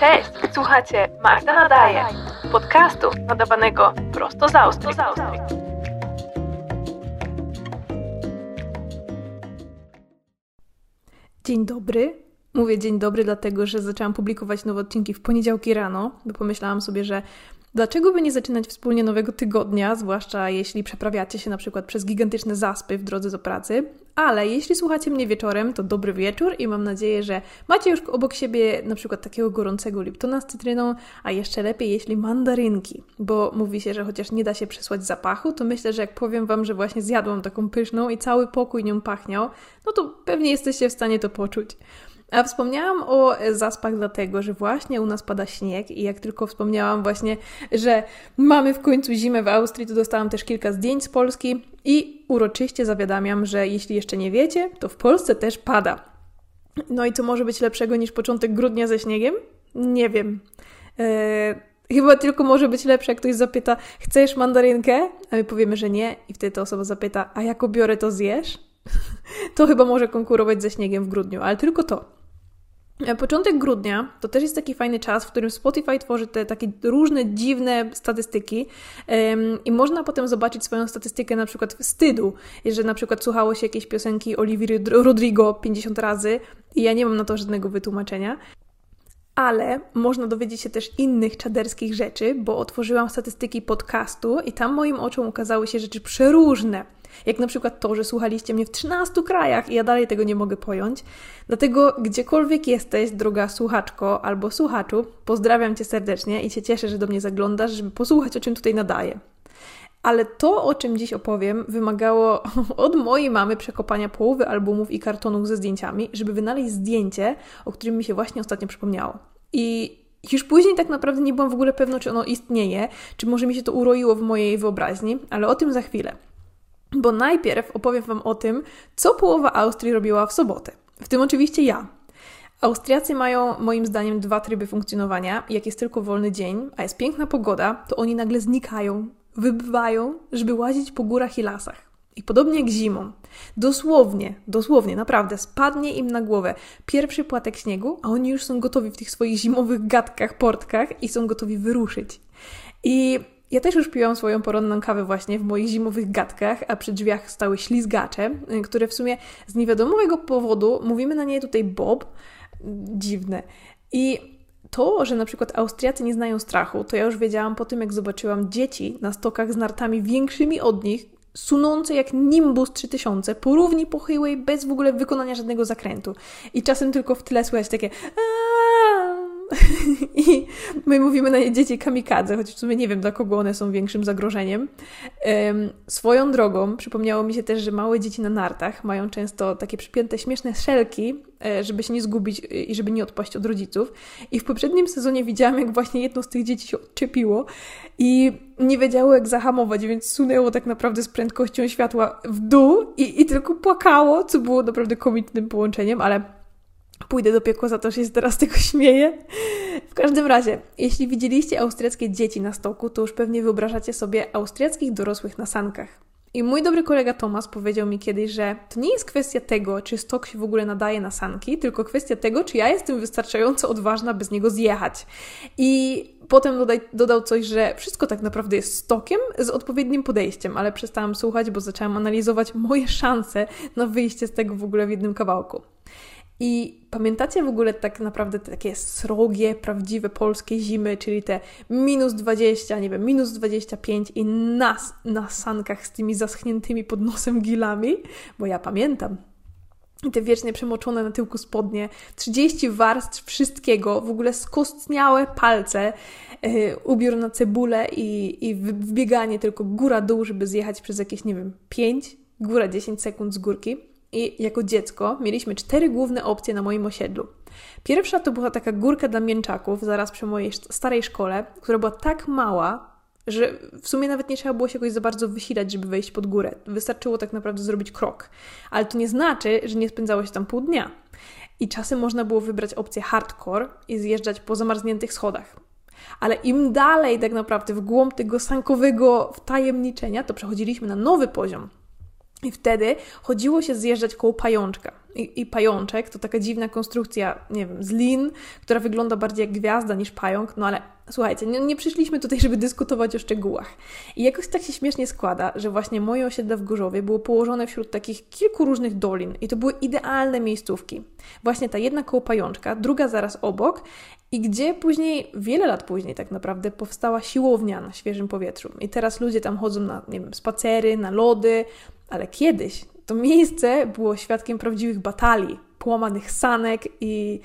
Cześć, słuchacie Magda Nadaje, podcastu nadawanego prosto z Austrii. Dzień dobry. Mówię dzień dobry, dlatego że zaczęłam publikować nowe odcinki w poniedziałki rano, bo pomyślałam sobie, że Dlaczego by nie zaczynać wspólnie nowego tygodnia, zwłaszcza jeśli przeprawiacie się na przykład przez gigantyczne zaspy w drodze do pracy? Ale jeśli słuchacie mnie wieczorem, to dobry wieczór i mam nadzieję, że macie już obok siebie na przykład takiego gorącego Liptona z cytryną, a jeszcze lepiej jeśli mandarynki, bo mówi się, że chociaż nie da się przesłać zapachu, to myślę, że jak powiem Wam, że właśnie zjadłam taką pyszną i cały pokój nią pachniał, no to pewnie jesteście w stanie to poczuć. A wspomniałam o zaspach dlatego, że właśnie u nas pada śnieg i jak tylko wspomniałam właśnie, że mamy w końcu zimę w Austrii, to dostałam też kilka zdjęć z Polski i uroczyście zawiadamiam, że jeśli jeszcze nie wiecie, to w Polsce też pada. No i co może być lepszego niż początek grudnia ze śniegiem? Nie wiem. Eee, chyba tylko może być lepsze, jak ktoś zapyta, chcesz mandarynkę? A my powiemy, że nie i wtedy ta osoba zapyta, a jak obiorę, to zjesz? to chyba może konkurować ze śniegiem w grudniu, ale tylko to. E, początek grudnia to też jest taki fajny czas, w którym Spotify tworzy te takie różne dziwne statystyki um, i można potem zobaczyć swoją statystykę na przykład wstydu, że na przykład słuchało się jakiejś piosenki Olivia Rodrigo 50 razy i ja nie mam na to żadnego wytłumaczenia. Ale można dowiedzieć się też innych czaderskich rzeczy, bo otworzyłam statystyki podcastu i tam moim oczom ukazały się rzeczy przeróżne. Jak na przykład to, że słuchaliście mnie w 13 krajach i ja dalej tego nie mogę pojąć. Dlatego gdziekolwiek jesteś, droga słuchaczko albo słuchaczu, pozdrawiam Cię serdecznie i się cieszę, że do mnie zaglądasz, żeby posłuchać, o czym tutaj nadaję. Ale to, o czym dziś opowiem, wymagało od mojej mamy przekopania połowy albumów i kartonów ze zdjęciami, żeby wynaleźć zdjęcie, o którym mi się właśnie ostatnio przypomniało. I już później tak naprawdę nie byłam w ogóle pewna, czy ono istnieje, czy może mi się to uroiło w mojej wyobraźni, ale o tym za chwilę. Bo najpierw opowiem Wam o tym, co połowa Austrii robiła w sobotę. W tym oczywiście ja. Austriacy mają moim zdaniem dwa tryby funkcjonowania. Jak jest tylko wolny dzień, a jest piękna pogoda, to oni nagle znikają, wybywają, żeby łazić po górach i lasach. I podobnie jak zimą, dosłownie, dosłownie, naprawdę, spadnie im na głowę pierwszy płatek śniegu, a oni już są gotowi w tych swoich zimowych gadkach, portkach i są gotowi wyruszyć. I ja też już piłam swoją poranną kawę właśnie w moich zimowych gadkach, a przy drzwiach stały ślizgacze, y, które w sumie z niewiadomego powodu mówimy na nie tutaj Bob. Dziwne. I to, że na przykład Austriacy nie znają strachu, to ja już wiedziałam po tym, jak zobaczyłam dzieci na stokach z nartami większymi od nich, sunące jak Nimbus 3000 po równi pochyłej, bez w ogóle wykonania żadnego zakrętu. I czasem tylko w tle słychać takie! I my mówimy na nie dzieci kamikadze, choć w sumie nie wiem, dla kogo one są większym zagrożeniem. Swoją drogą przypomniało mi się też, że małe dzieci na nartach mają często takie przypięte śmieszne szelki, e, żeby się nie zgubić e, i żeby nie odpaść od rodziców. I w poprzednim sezonie widziałam, jak właśnie jedno z tych dzieci się odczepiło i nie wiedziało, jak zahamować, więc sunęło tak naprawdę z prędkością światła w dół i, i tylko płakało, co było naprawdę komicznym połączeniem, ale Pójdę do piekła za to, że się teraz tego śmieję. W każdym razie, jeśli widzieliście austriackie dzieci na stoku, to już pewnie wyobrażacie sobie austriackich dorosłych na sankach. I mój dobry kolega Tomas powiedział mi kiedyś, że to nie jest kwestia tego, czy stok się w ogóle nadaje na sanki, tylko kwestia tego, czy ja jestem wystarczająco odważna, by z niego zjechać. I potem dodaj, dodał coś, że wszystko tak naprawdę jest stokiem z odpowiednim podejściem, ale przestałam słuchać, bo zaczęłam analizować moje szanse na wyjście z tego w ogóle w jednym kawałku. I pamiętacie w ogóle tak naprawdę te takie srogie, prawdziwe polskie zimy, czyli te minus 20, nie wiem, minus 25 i nas na sankach z tymi zaschniętymi pod nosem gilami? Bo ja pamiętam. I te wiecznie przemoczone na tyłku spodnie, 30 warstw wszystkiego, w ogóle skostniałe palce, yy, ubiór na cebulę i, i wbieganie tylko góra-dół, żeby zjechać przez jakieś, nie wiem, 5, góra 10 sekund z górki. I jako dziecko mieliśmy cztery główne opcje na moim osiedlu. Pierwsza to była taka górka dla mięczaków, zaraz przy mojej starej szkole, która była tak mała, że w sumie nawet nie trzeba było się jakoś za bardzo wysilać, żeby wejść pod górę. Wystarczyło tak naprawdę zrobić krok. Ale to nie znaczy, że nie spędzało się tam pół dnia. I czasem można było wybrać opcję hardcore i zjeżdżać po zamarzniętych schodach. Ale im dalej tak naprawdę w głąb tego sankowego wtajemniczenia, to przechodziliśmy na nowy poziom, i wtedy chodziło się zjeżdżać koło pajączka. I, I pajączek to taka dziwna konstrukcja, nie wiem, z lin, która wygląda bardziej jak gwiazda niż pająk, no ale słuchajcie, nie, nie przyszliśmy tutaj, żeby dyskutować o szczegółach. I jakoś tak się śmiesznie składa, że właśnie moje osiedle w Gorzowie było położone wśród takich kilku różnych dolin i to były idealne miejscówki. Właśnie ta jedna koło pajączka, druga zaraz obok i gdzie później, wiele lat później tak naprawdę, powstała siłownia na świeżym powietrzu. I teraz ludzie tam chodzą na, nie wiem, spacery, na lody, ale kiedyś to miejsce było świadkiem prawdziwych batalii, połamanych sanek i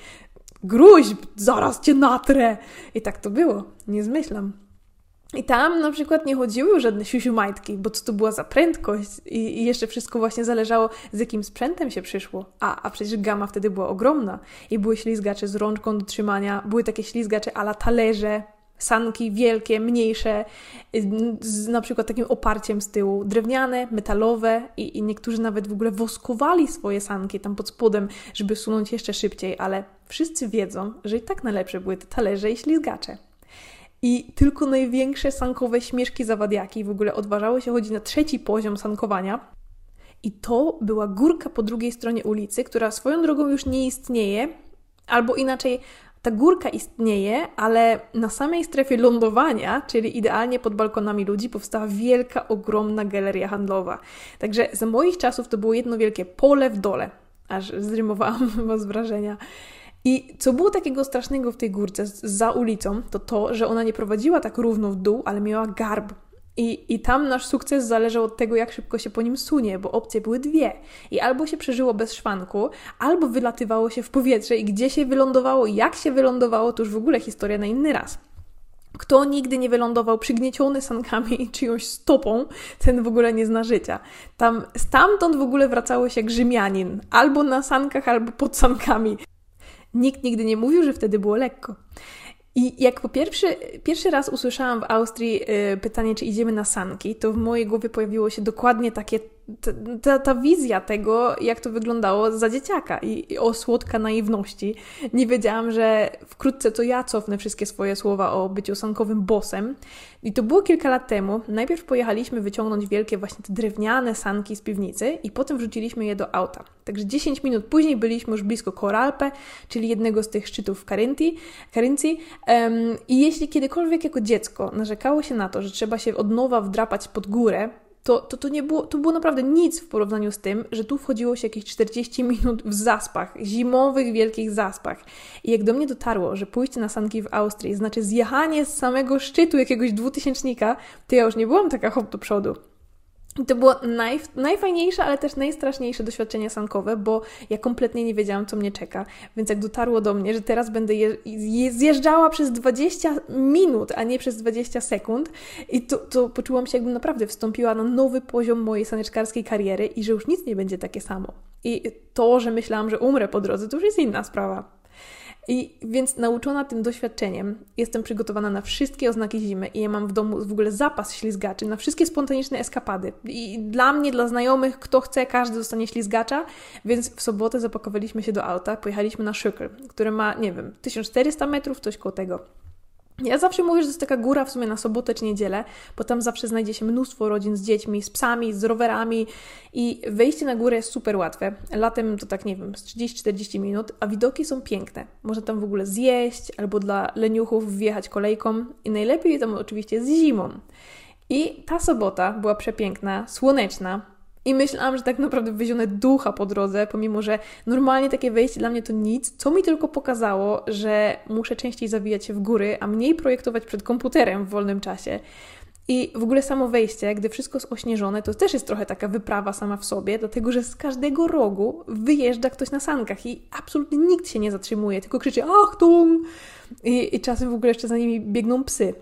gruźb, zaraz cię natrę. I tak to było, nie zmyślam. I tam na przykład nie chodziły żadne siusiumajtki, bo co to była za prędkość i, i, jeszcze wszystko właśnie zależało z jakim sprzętem się przyszło. A, a przecież gama wtedy była ogromna i były ślizgacze z rączką do trzymania, były takie ślizgacze ala talerze, sanki wielkie, mniejsze, z na przykład takim oparciem z tyłu, drewniane, metalowe i, i niektórzy nawet w ogóle woskowali swoje sanki tam pod spodem, żeby sunąć jeszcze szybciej, ale wszyscy wiedzą, że i tak najlepsze były te talerze i ślizgacze. I tylko największe sankowe śmieszki zawadiaki w ogóle odważały się chodzić na trzeci poziom sankowania. I to była górka po drugiej stronie ulicy, która swoją drogą już nie istnieje, albo inaczej ta górka istnieje, ale na samej strefie lądowania, czyli idealnie pod balkonami ludzi, powstała wielka, ogromna galeria handlowa. Także za moich czasów to było jedno wielkie pole w dole. Aż zrymowałam z wrażenia. I co było takiego strasznego w tej górce za ulicą, to to, że ona nie prowadziła tak równo w dół, ale miała garb. I, I tam nasz sukces zależał od tego, jak szybko się po nim sunie, bo opcje były dwie. I albo się przeżyło bez szwanku, albo wylatywało się w powietrze i gdzie się wylądowało, jak się wylądowało, to już w ogóle historia na inny raz. Kto nigdy nie wylądował przygnieciony sankami i czyjąś stopą, ten w ogóle nie zna życia. Tam, stamtąd w ogóle wracało się jak Rzymianin, albo na sankach, albo pod sankami. Nikt nigdy nie mówił, że wtedy było lekko. I jak po pierwszy, pierwszy raz usłyszałam w Austrii y, pytanie, czy idziemy na sanki, to w mojej głowie pojawiło się dokładnie takie ta, ta wizja tego, jak to wyglądało za dzieciaka i, i o słodka naiwności. Nie wiedziałam, że wkrótce to ja cofnę wszystkie swoje słowa o byciu sankowym bosem. I to było kilka lat temu. Najpierw pojechaliśmy wyciągnąć wielkie właśnie te drewniane sanki z piwnicy i potem wrzuciliśmy je do auta. Także 10 minut później byliśmy już blisko Koralpe, czyli jednego z tych szczytów w Caryntii. Caryncji. Um, I jeśli kiedykolwiek jako dziecko narzekało się na to, że trzeba się od nowa wdrapać pod górę, to, to, to nie było, to było naprawdę nic w porównaniu z tym, że tu wchodziło się jakieś 40 minut w zaspach, zimowych, wielkich zaspach. I jak do mnie dotarło, że pójście na sanki w Austrii znaczy zjechanie z samego szczytu jakiegoś dwutysięcznika, to ja już nie byłam taka hop do przodu. To było naj, najfajniejsze, ale też najstraszniejsze doświadczenie sankowe, bo ja kompletnie nie wiedziałam, co mnie czeka. Więc jak dotarło do mnie, że teraz będę je, je, zjeżdżała przez 20 minut, a nie przez 20 sekund, i to, to poczułam się, jakbym naprawdę wstąpiła na nowy poziom mojej saneczkarskiej kariery i że już nic nie będzie takie samo. I to, że myślałam, że umrę po drodze, to już jest inna sprawa. I więc nauczona tym doświadczeniem, jestem przygotowana na wszystkie oznaki zimy i ja mam w domu w ogóle zapas ślizgaczy na wszystkie spontaniczne eskapady. I dla mnie, dla znajomych, kto chce, każdy dostanie ślizgacza, więc w sobotę zapakowaliśmy się do auta, pojechaliśmy na Szykl, który ma, nie wiem, 1400 metrów, coś koło tego. Ja zawsze mówię, że to jest taka góra w sumie na sobotę czy niedzielę, bo tam zawsze znajdzie się mnóstwo rodzin z dziećmi, z psami, z rowerami i wejście na górę jest super łatwe. Latem to tak, nie wiem, z 30-40 minut, a widoki są piękne. Można tam w ogóle zjeść albo dla leniuchów wjechać kolejką i najlepiej tam oczywiście z zimą. I ta sobota była przepiękna, słoneczna, i myślałam, że tak naprawdę wyzionę ducha po drodze, pomimo że normalnie takie wejście dla mnie to nic, co mi tylko pokazało, że muszę częściej zawijać się w góry, a mniej projektować przed komputerem w wolnym czasie. I w ogóle samo wejście, gdy wszystko jest ośnieżone, to też jest trochę taka wyprawa sama w sobie, dlatego że z każdego rogu wyjeżdża ktoś na sankach i absolutnie nikt się nie zatrzymuje, tylko krzyczy Achtung! I, i czasem w ogóle jeszcze za nimi biegną psy.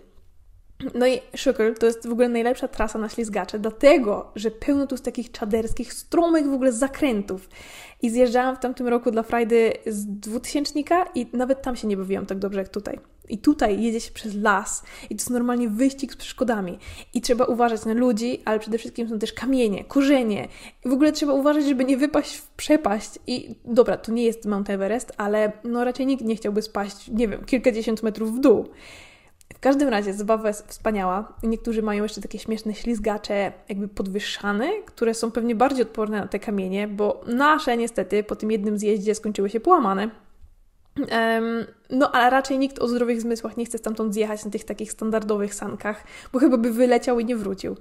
No i Sugar to jest w ogóle najlepsza trasa na ślizgacze, dlatego, że pełno tu z takich czaderskich, stromych w ogóle zakrętów. I zjeżdżałam w tamtym roku dla Friday z dwutysięcznika i nawet tam się nie bawiłam tak dobrze jak tutaj. I tutaj jedzie się przez las i to jest normalnie wyścig z przeszkodami. I trzeba uważać na ludzi, ale przede wszystkim są też kamienie, korzenie. I w ogóle trzeba uważać, żeby nie wypaść w przepaść. I dobra, to nie jest Mount Everest, ale no raczej nikt nie chciałby spaść, nie wiem, kilkadziesiąt metrów w dół. W każdym razie zabawa jest wspaniała. Niektórzy mają jeszcze takie śmieszne ślizgacze, jakby podwyższane, które są pewnie bardziej odporne na te kamienie, bo nasze niestety po tym jednym zjeździe skończyły się połamane. Um, no, ale raczej nikt o zdrowych zmysłach nie chce stamtąd zjechać na tych takich standardowych sankach, bo chyba by wyleciał i nie wrócił.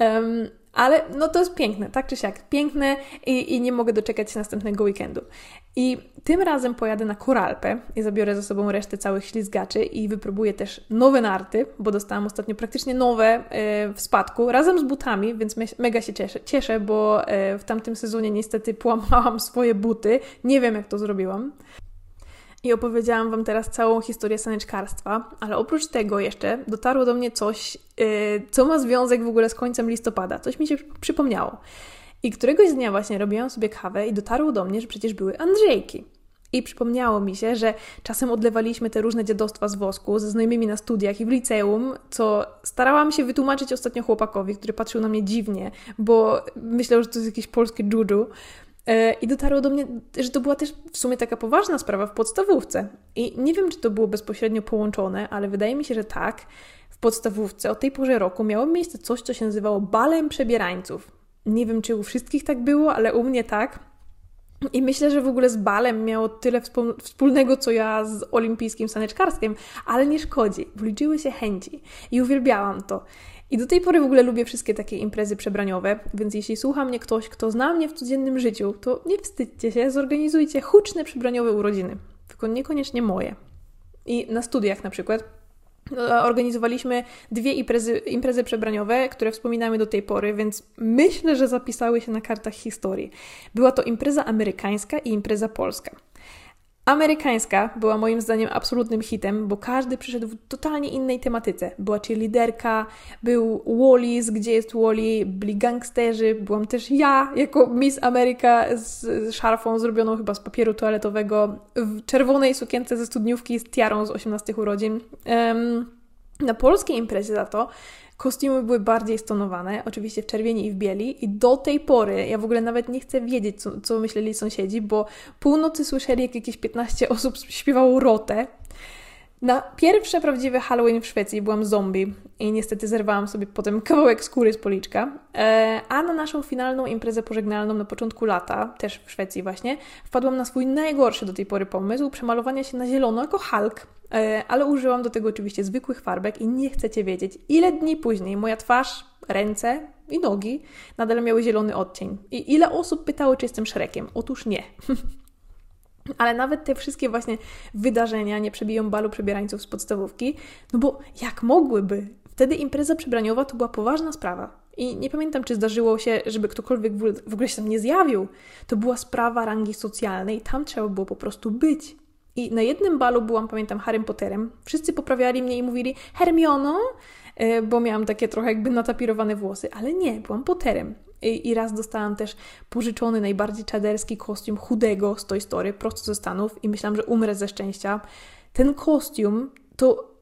Um, ale no to jest piękne, tak czy siak. Piękne i, i nie mogę doczekać się następnego weekendu. I tym razem pojadę na Koralpę i zabiorę ze sobą resztę całych ślizgaczy i wypróbuję też nowe narty, bo dostałam ostatnio praktycznie nowe yy, w spadku, razem z butami, więc me mega się cieszę, cieszę bo yy, w tamtym sezonie niestety połamałam swoje buty. Nie wiem, jak to zrobiłam i opowiedziałam Wam teraz całą historię saneczkarstwa, ale oprócz tego jeszcze dotarło do mnie coś, yy, co ma związek w ogóle z końcem listopada. Coś mi się przypomniało. I któregoś dnia właśnie robiłam sobie kawę i dotarło do mnie, że przecież były Andrzejki. I przypomniało mi się, że czasem odlewaliśmy te różne dziadostwa z wosku ze znajomymi na studiach i w liceum, co starałam się wytłumaczyć ostatnio chłopakowi, który patrzył na mnie dziwnie, bo myślał, że to jest jakieś polskie juju. E, I dotarło do mnie, że to była też w sumie taka poważna sprawa w podstawówce. I nie wiem, czy to było bezpośrednio połączone, ale wydaje mi się, że tak. W podstawówce o tej porze roku miało miejsce coś, co się nazywało balem przebierańców. Nie wiem, czy u wszystkich tak było, ale u mnie tak. I myślę, że w ogóle z balem miało tyle wspólnego, co ja z olimpijskim saneczkarstwem, ale nie szkodzi, bo liczyły się chęci i uwielbiałam to. I do tej pory w ogóle lubię wszystkie takie imprezy przebraniowe, więc jeśli słucha mnie ktoś, kto zna mnie w codziennym życiu, to nie wstydźcie się, zorganizujcie huczne przebraniowe urodziny. Tylko niekoniecznie moje. I na studiach na przykład organizowaliśmy dwie imprezy, imprezy przebraniowe, które wspominamy do tej pory, więc myślę, że zapisały się na kartach historii. Była to impreza amerykańska i impreza polska. Amerykańska była moim zdaniem absolutnym hitem, bo każdy przyszedł w totalnie innej tematyce. Była liderka, był Wallis, gdzie jest Wally, byli gangsterzy, byłam też ja jako Miss Ameryka z szarfą zrobioną chyba z papieru toaletowego, w czerwonej sukience ze studniówki z tiarą z 18 urodzin. Um, na polskiej imprezie za to Kostiumy były bardziej stonowane, oczywiście w czerwieni i w bieli, i do tej pory ja w ogóle nawet nie chcę wiedzieć, co, co myśleli sąsiedzi, bo północy słyszeli, jak jakieś 15 osób śpiewało rotę. Na pierwsze prawdziwe Halloween w Szwecji byłam zombie i niestety zerwałam sobie potem kawałek skóry z policzka. E, a na naszą finalną imprezę pożegnalną na początku lata, też w Szwecji właśnie, wpadłam na swój najgorszy do tej pory pomysł przemalowania się na zielono jako Hulk E, ale użyłam do tego oczywiście zwykłych farbek i nie chcecie wiedzieć, ile dni później moja twarz, ręce i nogi nadal miały zielony odcień. I ile osób pytało, czy jestem Szrekiem? Otóż nie. Ale nawet te wszystkie właśnie wydarzenia nie przebiją balu przebierańców z podstawówki, no bo jak mogłyby? Wtedy impreza przebraniowa to była poważna sprawa. I nie pamiętam, czy zdarzyło się, żeby ktokolwiek w ogóle się tam nie zjawił. To była sprawa rangi socjalnej, tam trzeba było po prostu być. I na jednym balu byłam, pamiętam, Harrym Potterem. Wszyscy poprawiali mnie i mówili Hermiono, e, bo miałam takie trochę jakby natapirowane włosy, ale nie, byłam Potterem. I, I, raz dostałam też pożyczony najbardziej czaderski kostium chudego z Toy Story, prosto ze Stanów i myślałam, że umrę ze szczęścia. Ten kostium to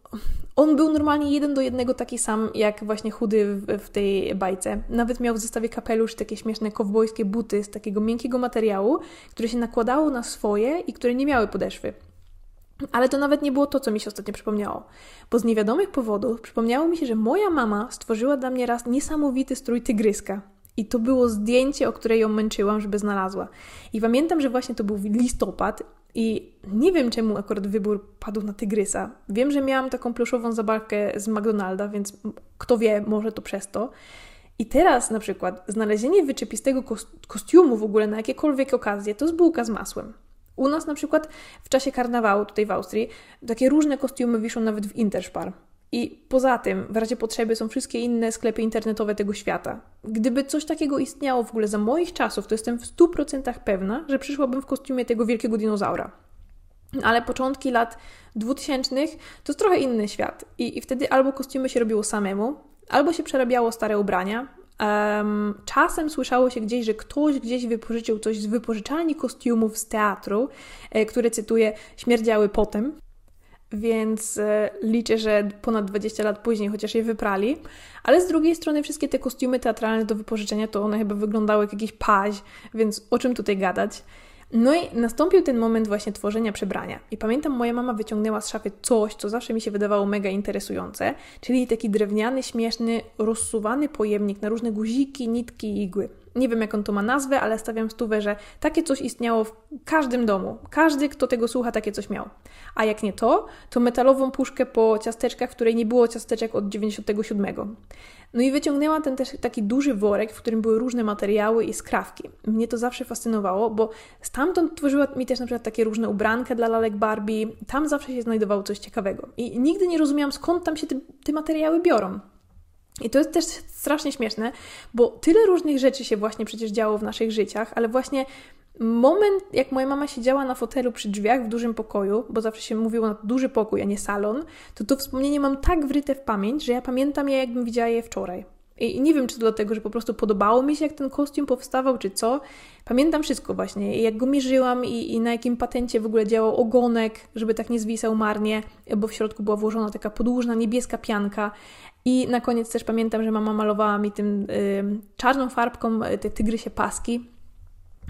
on był normalnie jeden do jednego taki sam, jak właśnie chudy w, w, tej bajce. Nawet miał w zestawie kapelusz takie śmieszne kowbojskie buty z takiego miękkiego materiału, które się nakładało na swoje i które nie miały podeszwy. Ale to nawet nie było to, co mi się ostatnio przypomniało, bo z niewiadomych powodów przypomniało mi się, że moja mama stworzyła dla mnie raz niesamowity strój tygryska. I to było zdjęcie, o które ją męczyłam, żeby znalazła. I pamiętam, że właśnie to był listopad i nie wiem, czemu akurat wybór padł na tygrysa. Wiem, że miałam taką pluszową zabawkę z McDonalda, więc kto wie, może to przez to. I teraz na przykład znalezienie wyczepistego kostiumu w ogóle na jakiekolwiek okazje to jest bułka z masłem. U nas na przykład w czasie karnawału tutaj w Austrii takie różne kostiumy wiszą nawet w Interspar. I poza tym, w razie potrzeby są wszystkie inne sklepy internetowe tego świata. Gdyby coś takiego istniało w ogóle za moich czasów, to jestem w 100% pewna, że przyszłabym w kostiumie tego wielkiego dinozaura. Ale początki lat 2000 to jest trochę inny świat. I, I wtedy albo kostiumy się robiło samemu, albo się przerabiało stare ubrania, Um, czasem słyszało się gdzieś, że ktoś gdzieś wypożyczył coś z wypożyczalni kostiumów z teatru, e, które cytuję, śmierdziały potem. Więc e, liczę, że ponad 20 lat później chociaż je wyprali. Ale z drugiej strony wszystkie te kostiumy teatralne do wypożyczenia to one chyba wyglądały jak jakiś paź, więc o czym tutaj gadać? No i nastąpił ten moment właśnie tworzenia przebrania. I pamiętam, moja mama wyciągnęła z szafy coś, co zawsze mi się wydawało mega interesujące, czyli taki drewniany, śmieszny, rozsuwany pojemnik na różne guziki, nitki i igły. Nie wiem, jak on to ma nazwę, ale stawiam stówę, że takie coś istniało w każdym domu. Każdy, kto tego słucha, takie coś miał. A jak nie to, to metalową puszkę po ciasteczkach, w której nie było ciasteczek od 97. No i wyciągnęła ten też taki duży worek, w którym były różne materiały i skrawki. Mnie to zawsze fascynowało, bo stamtąd tworzyła mi też na przykład takie różne ubranka dla lalek Barbie. Tam zawsze się znajdowało coś ciekawego. I nigdy nie rozumiałam, skąd tam się te, te materiały biorą. I to jest też strasznie śmieszne, bo tyle różnych rzeczy się właśnie przecież działo w naszych życiach, ale właśnie moment, jak moja mama siedziała na fotelu przy drzwiach w dużym pokoju, bo zawsze się mówiło na duży pokój, a nie salon, to to wspomnienie mam tak wryte w pamięć, że ja pamiętam je, jakbym widziała je wczoraj. I nie wiem, czy to dlatego, że po prostu podobało mi się, jak ten kostium powstawał, czy co. Pamiętam wszystko właśnie, jak go mierzyłam i, i na jakim patencie w ogóle działał ogonek, żeby tak nie zwisał marnie, bo w środku była włożona taka podłużna niebieska pianka. I na koniec też pamiętam, że mama malowała mi tym y, czarną farbką y, te tygrysie paski.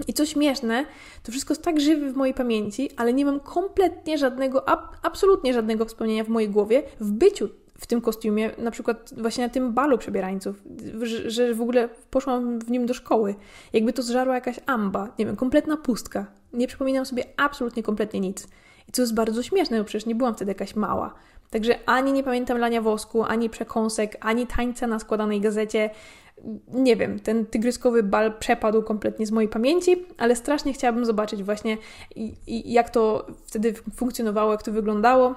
I co śmieszne, to wszystko jest tak żywe w mojej pamięci, ale nie mam kompletnie żadnego, ab, absolutnie żadnego wspomnienia w mojej głowie w byciu w tym kostiumie, na przykład właśnie na tym balu przebierańców, że, że w ogóle poszłam w nim do szkoły. Jakby to zżarła jakaś amba, nie wiem, kompletna pustka. Nie przypominam sobie absolutnie kompletnie nic. I co jest bardzo śmieszne, bo przecież nie byłam wtedy jakaś mała. Także ani nie pamiętam lania wosku, ani przekąsek, ani tańca na składanej gazecie. Nie wiem, ten tygryskowy bal przepadł kompletnie z mojej pamięci, ale strasznie chciałabym zobaczyć właśnie, jak to wtedy funkcjonowało, jak to wyglądało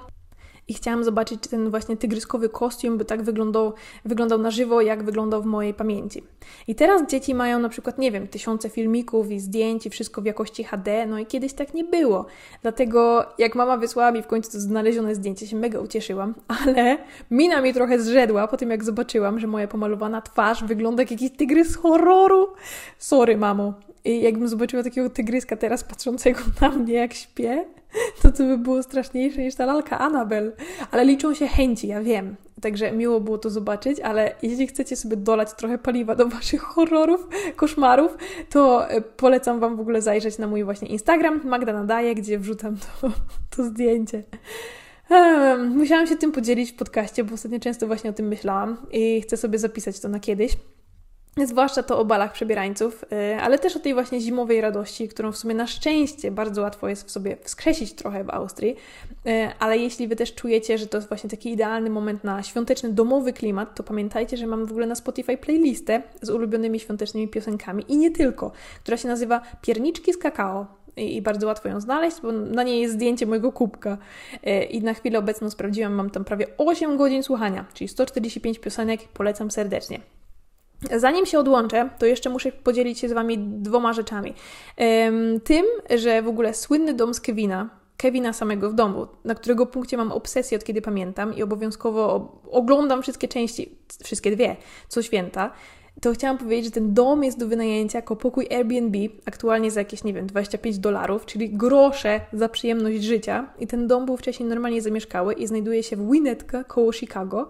i chciałam zobaczyć, czy ten właśnie tygryskowy kostium by tak wyglądał, wyglądał na żywo, jak wyglądał w mojej pamięci. I teraz dzieci mają na przykład, nie wiem, tysiące filmików i zdjęć i wszystko w jakości HD, no i kiedyś tak nie było. Dlatego jak mama wysłała mi w końcu to znalezione zdjęcie, się mega ucieszyłam, ale mina mi trochę zrzedła po tym, jak zobaczyłam, że moja pomalowana twarz wygląda jak jakiś tygrys horroru. Sorry, mamo. I jakbym zobaczyła takiego tygryska teraz patrzącego na mnie, jak śpię, to to by było straszniejsze niż ta lalka Anabel. Ale liczą się chęci, ja wiem. Także miło było to zobaczyć, ale jeśli chcecie sobie dolać trochę paliwa do waszych horrorów, koszmarów, to e, polecam wam w ogóle zajrzeć na mój właśnie Instagram, Magda Nadaje, gdzie wrzucam to, to zdjęcie. Musiałam się tym podzielić w podcaście, bo ostatnio często właśnie o tym myślałam i chcę sobie zapisać to na kiedyś. Zwłaszcza to o balach przebierańców, y, ale też o tej właśnie zimowej radości, którą w sumie na szczęście bardzo łatwo jest w sobie wskrzesić trochę w Austrii. Y, ale jeśli Wy też czujecie, że to jest właśnie taki idealny moment na świąteczny, domowy klimat, to pamiętajcie, że mam w ogóle na Spotify playlistę z ulubionymi świątecznymi piosenkami i nie tylko, która się nazywa Pierniczki z kakao. I bardzo łatwo ją znaleźć, bo na niej jest zdjęcie mojego kubka. Y, I na chwilę obecną sprawdziłam, mam tam prawie 8 godzin słuchania, czyli 145 piosenek. Polecam serdecznie. Zanim się odłączę, to jeszcze muszę podzielić się z Wami dwoma rzeczami. Tym, że w ogóle słynny dom z Kevina, Kevina samego w domu, na którego punkcie mam obsesję od kiedy pamiętam i obowiązkowo oglądam wszystkie części, wszystkie dwie, co święta, to chciałam powiedzieć, że ten dom jest do wynajęcia jako pokój Airbnb, aktualnie za jakieś, nie wiem, 25 dolarów, czyli grosze za przyjemność życia. I ten dom był wcześniej normalnie zamieszkały i znajduje się w Winnetka koło Chicago.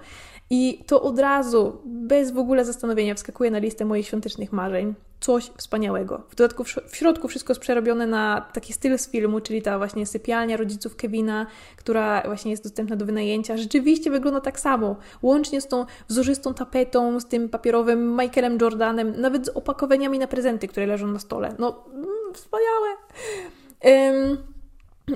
I to od razu, bez w ogóle zastanowienia, wskakuje na listę moich świątecznych marzeń. Coś wspaniałego. W dodatku w środku wszystko jest przerobione na taki styl z filmu, czyli ta właśnie sypialnia rodziców Kevina, która właśnie jest dostępna do wynajęcia. Rzeczywiście wygląda tak samo. Łącznie z tą wzorzystą tapetą, z tym papierowym Michaelem Jordanem, nawet z opakowaniami na prezenty, które leżą na stole. No, mm, wspaniałe. Um,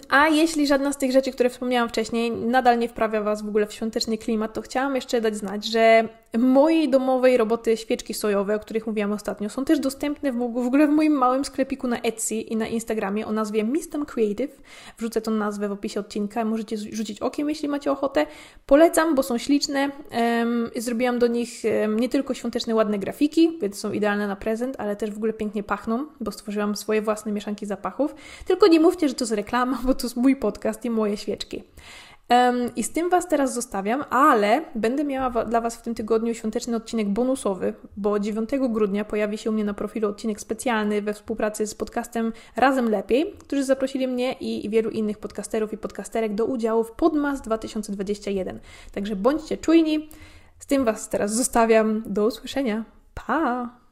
a jeśli żadna z tych rzeczy, które wspomniałam wcześniej, nadal nie wprawia Was w ogóle w świąteczny klimat, to chciałam jeszcze dać znać, że mojej domowej roboty świeczki sojowe, o których mówiłam ostatnio, są też dostępne w, w ogóle w moim małym sklepiku na Etsy i na Instagramie o nazwie Mistam Creative. Wrzucę tą nazwę w opisie odcinka, możecie rzucić okiem, jeśli macie ochotę. Polecam, bo są śliczne. Um, zrobiłam do nich um, nie tylko świąteczne, ładne grafiki, więc są idealne na prezent, ale też w ogóle pięknie pachną, bo stworzyłam swoje własne mieszanki zapachów. Tylko nie mówcie, że to jest reklama, bo to jest mój podcast i moje świeczki. I z tym Was teraz zostawiam, ale będę miała dla Was w tym tygodniu świąteczny odcinek bonusowy, bo 9 grudnia pojawi się u mnie na profilu odcinek specjalny we współpracy z podcastem Razem Lepiej, którzy zaprosili mnie i wielu innych podcasterów i podcasterek do udziału w Podmas 2021. Także bądźcie czujni. Z tym Was teraz zostawiam. Do usłyszenia. Pa!